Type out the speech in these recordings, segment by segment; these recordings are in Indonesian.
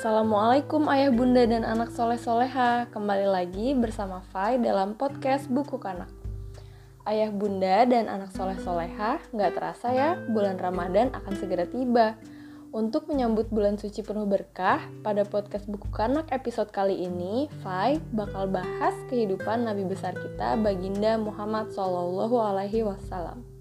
Assalamualaikum ayah bunda dan anak soleh soleha Kembali lagi bersama Fai dalam podcast Buku Kanak. Ayah bunda dan anak soleh soleha Gak terasa ya bulan Ramadan akan segera tiba. Untuk menyambut bulan suci penuh berkah Pada podcast Buku Kanak episode kali ini Fai bakal bahas kehidupan Nabi besar kita Baginda Muhammad Sallallahu Alaihi Wasallam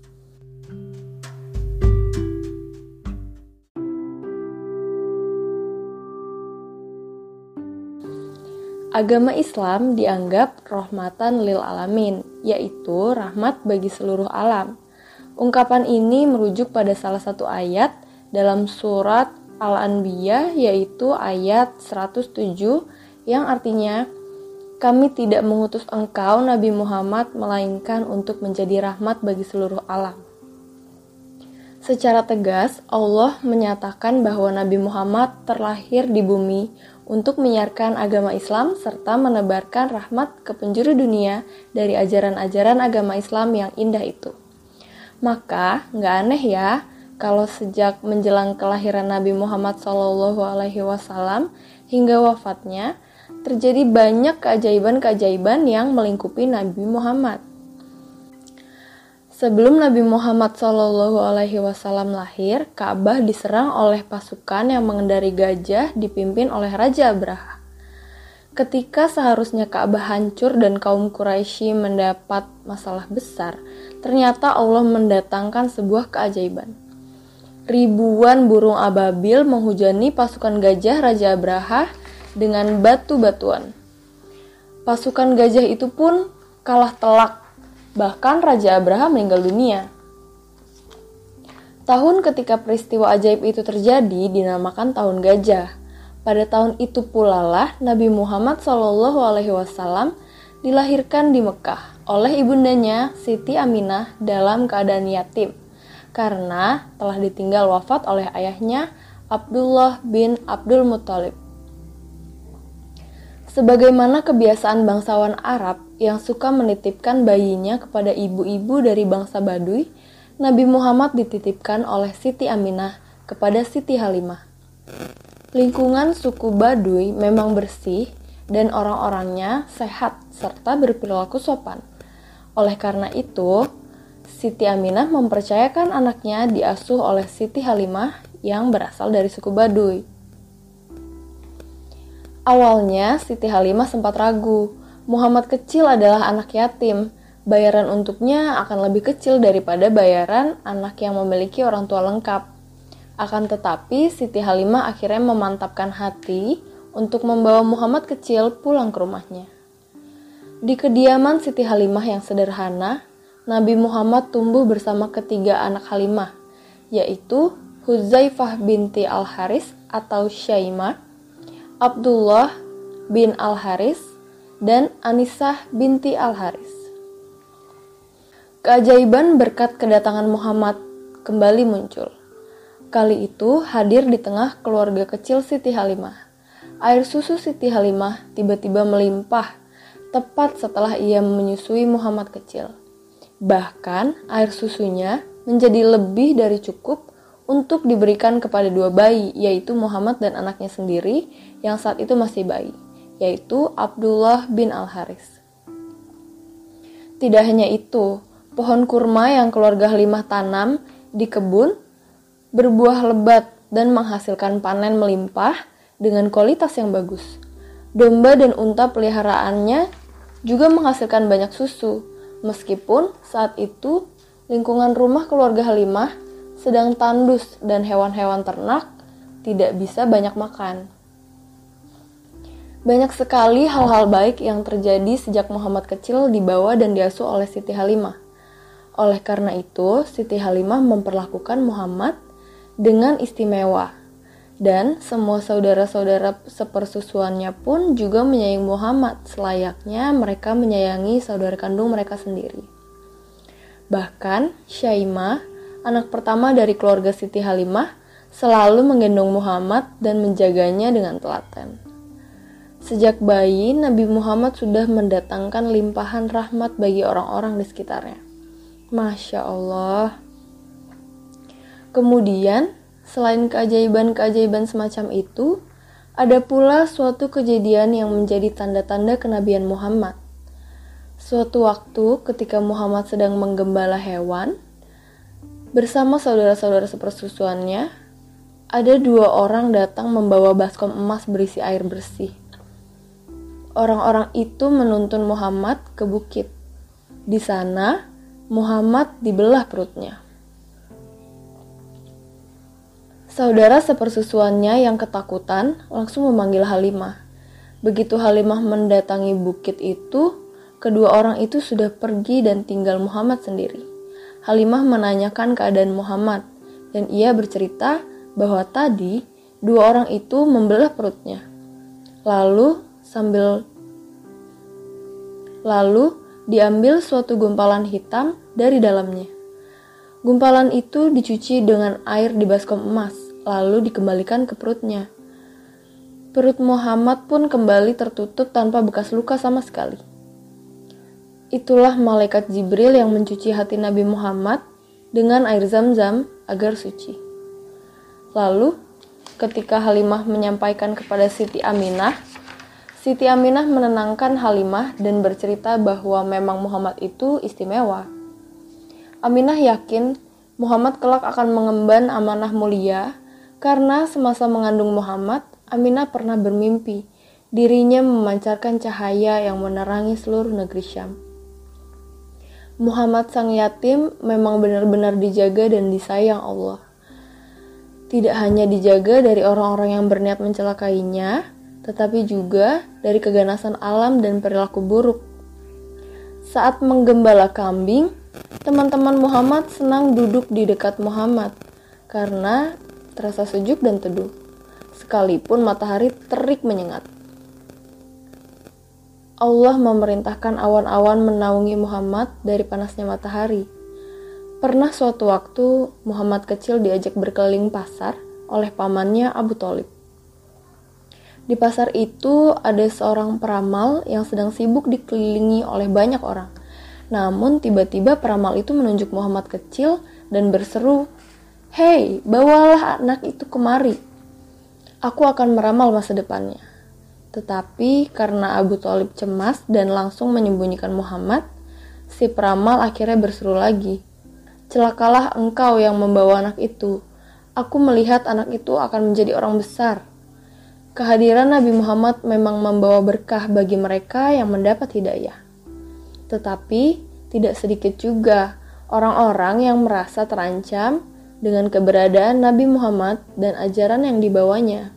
Agama Islam dianggap rahmatan lil alamin, yaitu rahmat bagi seluruh alam. Ungkapan ini merujuk pada salah satu ayat dalam surat Al-Anbiya yaitu ayat 107 yang artinya kami tidak mengutus engkau Nabi Muhammad melainkan untuk menjadi rahmat bagi seluruh alam. Secara tegas, Allah menyatakan bahwa Nabi Muhammad terlahir di bumi untuk menyiarkan agama Islam serta menebarkan rahmat ke penjuru dunia dari ajaran-ajaran agama Islam yang indah itu. Maka, nggak aneh ya kalau sejak menjelang kelahiran Nabi Muhammad SAW hingga wafatnya, terjadi banyak keajaiban-keajaiban yang melingkupi Nabi Muhammad. Sebelum Nabi Muhammad Wasallam lahir, Ka'bah diserang oleh pasukan yang mengendari gajah dipimpin oleh Raja Abraha. Ketika seharusnya Ka'bah hancur dan kaum Quraisy mendapat masalah besar, ternyata Allah mendatangkan sebuah keajaiban. Ribuan burung ababil menghujani pasukan gajah Raja Abraha dengan batu-batuan. Pasukan gajah itu pun kalah telak Bahkan Raja Abraham meninggal dunia. Tahun ketika peristiwa ajaib itu terjadi dinamakan tahun gajah. Pada tahun itu pula lah Nabi Muhammad SAW dilahirkan di Mekah oleh ibundanya Siti Aminah dalam keadaan yatim karena telah ditinggal wafat oleh ayahnya Abdullah bin Abdul Muthalib. Sebagaimana kebiasaan bangsawan Arab yang suka menitipkan bayinya kepada ibu-ibu dari bangsa Baduy, Nabi Muhammad dititipkan oleh Siti Aminah kepada Siti Halimah. Lingkungan suku Baduy memang bersih dan orang-orangnya sehat serta berperilaku sopan. Oleh karena itu, Siti Aminah mempercayakan anaknya diasuh oleh Siti Halimah yang berasal dari suku Baduy. Awalnya, Siti Halimah sempat ragu. Muhammad kecil adalah anak yatim. Bayaran untuknya akan lebih kecil daripada bayaran anak yang memiliki orang tua lengkap. Akan tetapi, Siti Halimah akhirnya memantapkan hati untuk membawa Muhammad kecil pulang ke rumahnya. Di kediaman Siti Halimah yang sederhana, Nabi Muhammad tumbuh bersama ketiga anak Halimah, yaitu Huzaifah binti Al-Haris atau Syaimah, Abdullah bin Al-Haris dan Anisah binti Al-Haris. Keajaiban berkat kedatangan Muhammad kembali muncul. Kali itu hadir di tengah keluarga kecil Siti Halimah. Air susu Siti Halimah tiba-tiba melimpah tepat setelah ia menyusui Muhammad kecil. Bahkan air susunya menjadi lebih dari cukup untuk diberikan kepada dua bayi, yaitu Muhammad dan anaknya sendiri yang saat itu masih bayi, yaitu Abdullah bin Al-Haris. Tidak hanya itu, pohon kurma yang keluarga Halimah tanam di kebun berbuah lebat dan menghasilkan panen melimpah dengan kualitas yang bagus. Domba dan unta peliharaannya juga menghasilkan banyak susu, meskipun saat itu lingkungan rumah keluarga Halimah sedang tandus dan hewan-hewan ternak tidak bisa banyak makan. Banyak sekali hal-hal baik yang terjadi sejak Muhammad kecil dibawa dan diasuh oleh Siti Halimah. Oleh karena itu, Siti Halimah memperlakukan Muhammad dengan istimewa. Dan semua saudara-saudara sepersusuannya pun juga menyayangi Muhammad selayaknya mereka menyayangi saudara kandung mereka sendiri. Bahkan Syaimah anak pertama dari keluarga Siti Halimah, selalu menggendong Muhammad dan menjaganya dengan telaten. Sejak bayi, Nabi Muhammad sudah mendatangkan limpahan rahmat bagi orang-orang di sekitarnya. Masya Allah. Kemudian, selain keajaiban-keajaiban semacam itu, Ada pula suatu kejadian yang menjadi tanda-tanda kenabian Muhammad. Suatu waktu ketika Muhammad sedang menggembala hewan, bersama saudara-saudara sepersusuannya, ada dua orang datang membawa baskom emas berisi air bersih. Orang-orang itu menuntun Muhammad ke bukit. Di sana, Muhammad dibelah perutnya. Saudara sepersusuannya yang ketakutan langsung memanggil Halimah. Begitu Halimah mendatangi bukit itu, kedua orang itu sudah pergi dan tinggal Muhammad sendiri. Halimah menanyakan keadaan Muhammad, dan ia bercerita bahwa tadi dua orang itu membelah perutnya. Lalu sambil lalu diambil suatu gumpalan hitam dari dalamnya. Gumpalan itu dicuci dengan air di baskom emas lalu dikembalikan ke perutnya. Perut Muhammad pun kembali tertutup tanpa bekas luka sama sekali. Itulah malaikat Jibril yang mencuci hati Nabi Muhammad dengan air zam-zam agar suci. Lalu, ketika Halimah menyampaikan kepada Siti Aminah, Siti Aminah menenangkan Halimah dan bercerita bahwa memang Muhammad itu istimewa. Aminah yakin Muhammad kelak akan mengemban amanah mulia karena semasa mengandung Muhammad, Aminah pernah bermimpi dirinya memancarkan cahaya yang menerangi seluruh negeri Syam. Muhammad sang yatim memang benar-benar dijaga dan disayang Allah. Tidak hanya dijaga dari orang-orang yang berniat mencelakainya, tetapi juga dari keganasan alam dan perilaku buruk. Saat menggembala kambing, teman-teman Muhammad senang duduk di dekat Muhammad karena terasa sejuk dan teduh, sekalipun matahari terik menyengat. Allah memerintahkan awan-awan menaungi Muhammad dari panasnya matahari. Pernah suatu waktu Muhammad kecil diajak berkeliling pasar oleh pamannya Abu Talib. Di pasar itu ada seorang peramal yang sedang sibuk dikelilingi oleh banyak orang. Namun tiba-tiba peramal itu menunjuk Muhammad kecil dan berseru Hei, bawalah anak itu kemari. Aku akan meramal masa depannya. Tetapi karena Abu Talib cemas dan langsung menyembunyikan Muhammad, si peramal akhirnya berseru lagi. Celakalah engkau yang membawa anak itu. Aku melihat anak itu akan menjadi orang besar. Kehadiran Nabi Muhammad memang membawa berkah bagi mereka yang mendapat hidayah. Tetapi tidak sedikit juga orang-orang yang merasa terancam dengan keberadaan Nabi Muhammad dan ajaran yang dibawanya.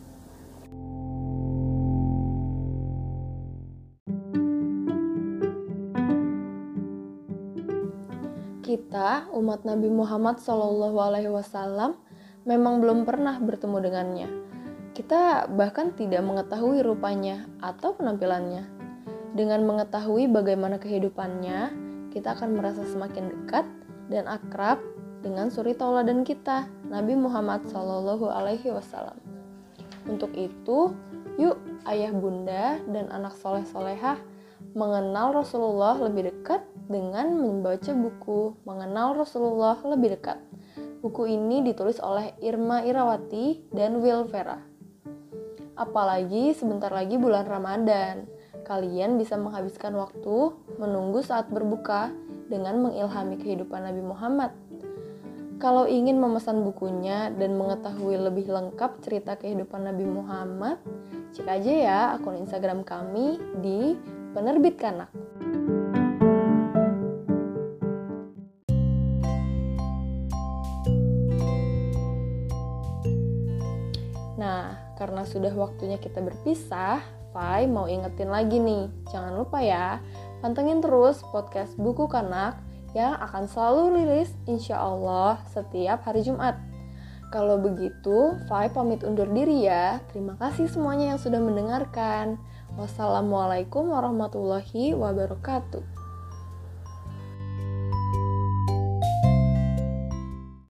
Kita, umat Nabi Muhammad Wasallam, memang belum pernah bertemu dengannya. Kita bahkan tidak mengetahui rupanya atau penampilannya. Dengan mengetahui bagaimana kehidupannya, kita akan merasa semakin dekat dan akrab dengan suri tauladan kita, Nabi Muhammad Shallallahu Alaihi Wasallam. Untuk itu, yuk ayah bunda dan anak soleh solehah mengenal Rasulullah lebih dekat dengan membaca buku Mengenal Rasulullah lebih dekat. Buku ini ditulis oleh Irma Irawati dan Will Vera. Apalagi sebentar lagi bulan Ramadan, kalian bisa menghabiskan waktu menunggu saat berbuka dengan mengilhami kehidupan Nabi Muhammad kalau ingin memesan bukunya dan mengetahui lebih lengkap cerita kehidupan Nabi Muhammad, cek aja ya akun Instagram kami di Penerbit Kanak. Karena sudah waktunya kita berpisah, Fai mau ingetin lagi nih, jangan lupa ya, pantengin terus podcast Buku Kanak yang akan selalu rilis insya Allah setiap hari Jumat. Kalau begitu, Fai pamit undur diri ya. Terima kasih semuanya yang sudah mendengarkan. Wassalamualaikum warahmatullahi wabarakatuh.